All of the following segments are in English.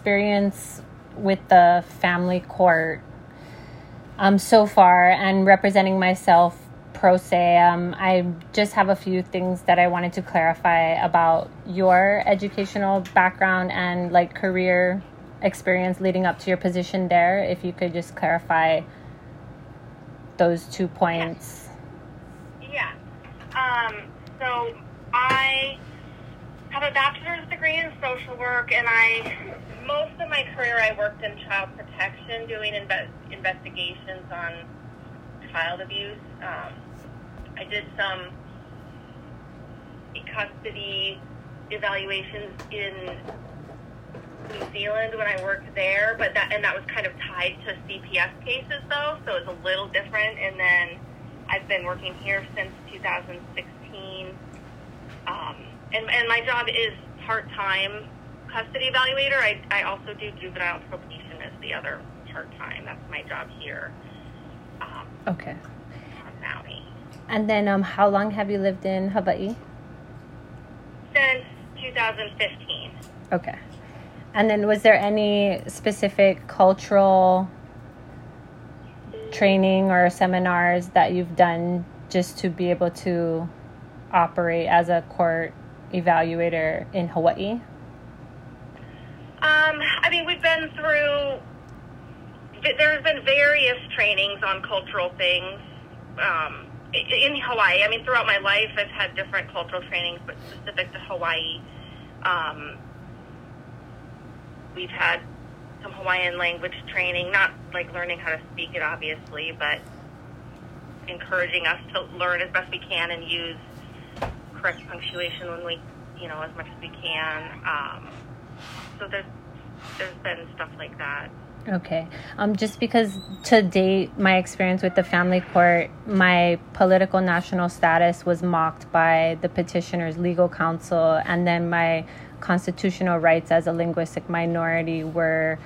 experience with the family court um, so far and representing myself pro se. Um, I just have a few things that I wanted to clarify about your educational background and like career experience leading up to your position there. If you could just clarify those two points. Yeah. Um, so I have a bachelor's degree in social work, and I most of my career I worked in child protection, doing inve- investigations on child abuse. Um, I did some custody evaluations in New Zealand when I worked there, but that and that was kind of tied to CPS cases though, so it's a little different. And then I've been working here since 2016, um, and and my job is part time custody evaluator. I I also do juvenile probation as the other part time. That's my job here. Um, Okay. on Maui And then, um, how long have you lived in Hawaii? since 2015. Okay. And then, was there any specific cultural training or seminars that you've done just to be able to operate as a court evaluator in Hawaii? Um, I mean, we've been through. There's been various trainings on cultural things um, in Hawaii. I mean, throughout my life, I've had different cultural trainings, but specific to Hawaii, um, we've had some Hawaiian language training. Not like learning how to speak it, obviously, but encouraging us to learn as best we can and use correct punctuation when we, you know, as much as we can. Um, so there's there's been stuff like that. Okay. Um, just because to date, my experience with the family court, my political national status was mocked by the petitioner's legal counsel, and then my constitutional rights as a linguistic minority were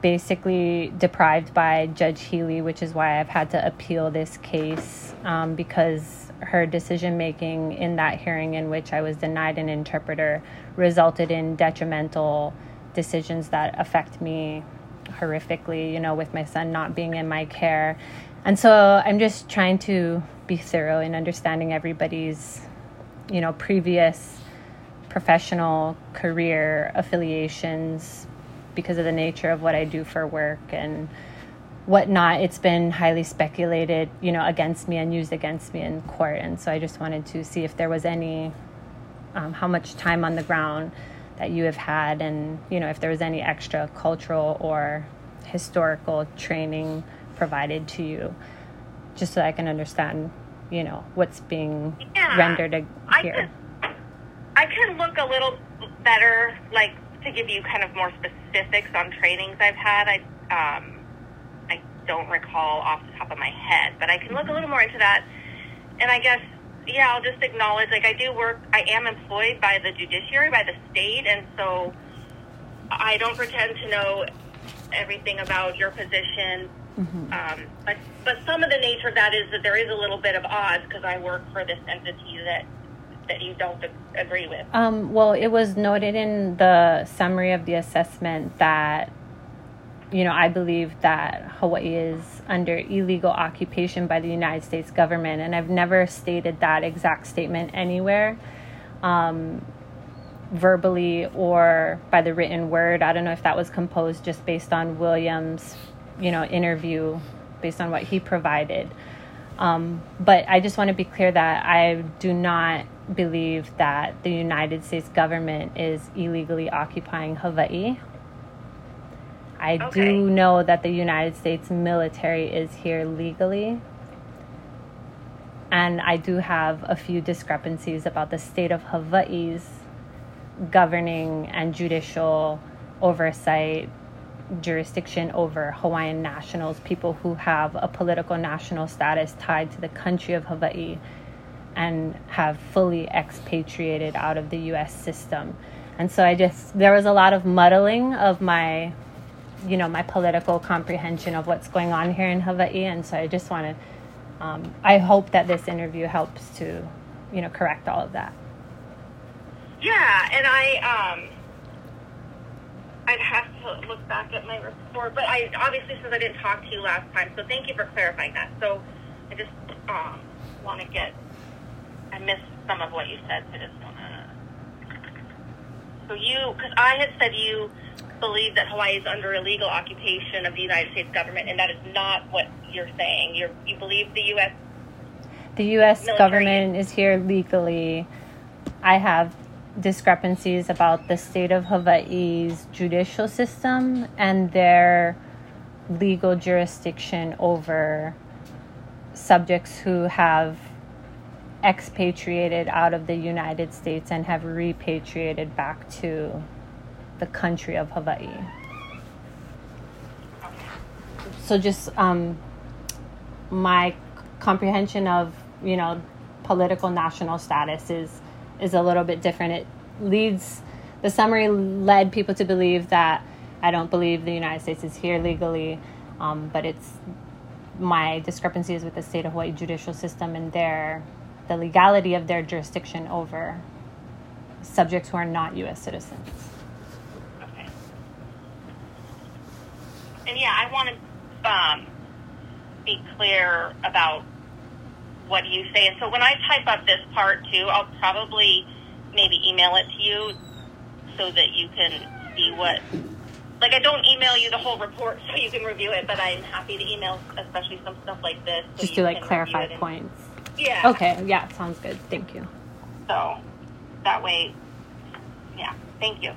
basically deprived by Judge Healy, which is why I've had to appeal this case um, because her decision making in that hearing, in which I was denied an interpreter, resulted in detrimental decisions that affect me horrifically, you know, with my son not being in my care. And so I'm just trying to be thorough in understanding everybody's, you know, previous professional career affiliations because of the nature of what I do for work and whatnot. It's been highly speculated, you know, against me and used against me in court. And so I just wanted to see if there was any, um, how much time on the ground that you have had and, you know, if there was any extra cultural or historical training provided to you, just so I can understand, you know, what's being Yeah. rendered ag- I here. could, I could look a little better, like to give you kind of more specifics on trainings I've had. I um, I don't recall off the top of my head, but I can look a little more into that. And I guess, yeah, I'll just acknowledge, like I do work. I am employed by the judiciary, by the state, and so I don't pretend to know everything about your position. Um, but but some of the nature of that is that there is a little bit of odds because I work for this entity that that you don't agree with. Um, well, it was noted in the summary of the assessment that, you know, I believe that Hawaii is under illegal occupation by the United States government, and I've never stated that exact statement anywhere, um, verbally or by the written word. I don't know if that was composed just based on Williams' you know interview based on what he provided um, but i just want to be clear that i do not believe that the united states government is illegally occupying hawaii i Okay. do know that the united states military is here legally and i do have a few discrepancies about the state of hawaii's governing and judicial oversight jurisdiction over Hawaiian nationals, people who have a political national status tied to the country of Hawaii and have fully expatriated out of the US system. And so I just, there was a lot of muddling of my, you know, my political comprehension of what's going on here in Hawaii. And so I just want to, um, I hope that this interview helps to, you know, correct all of that. Yeah, and I um I'd have to look back at my report, but I obviously since I didn't talk to you last time, so thank you for clarifying that. So I just um, want to get. I missed some of what you said, so I just want to. So you, because I had said you believe that Hawaii is under illegal occupation of the United States government, and that is not what you're saying. You're, you believe the U.S. The U.S. Government is here legally. I have discrepancies about the state of Hawaii's judicial system and their legal jurisdiction over subjects who have expatriated out of the United States and have repatriated back to the country of Hawaii. So just um, my comprehension of you know political national status is is a little bit different. It leads the summary led people to believe that I don't believe the United States is here legally, um, but it's my discrepancies with the state of Hawaii judicial system and their the legality of their jurisdiction over subjects who are not U.S. citizens. Okay. And yeah, I want to um, be clear about what do you say. And so when I type up this part too, I'll probably maybe email it to you so that you can see what. Like I don't email you the whole report so you can review it, but I'm happy to email, especially some stuff like this. So Just to like clarify it and- points. Yeah. Okay, yeah, sounds good. Thank you. So that way, yeah. Thank you.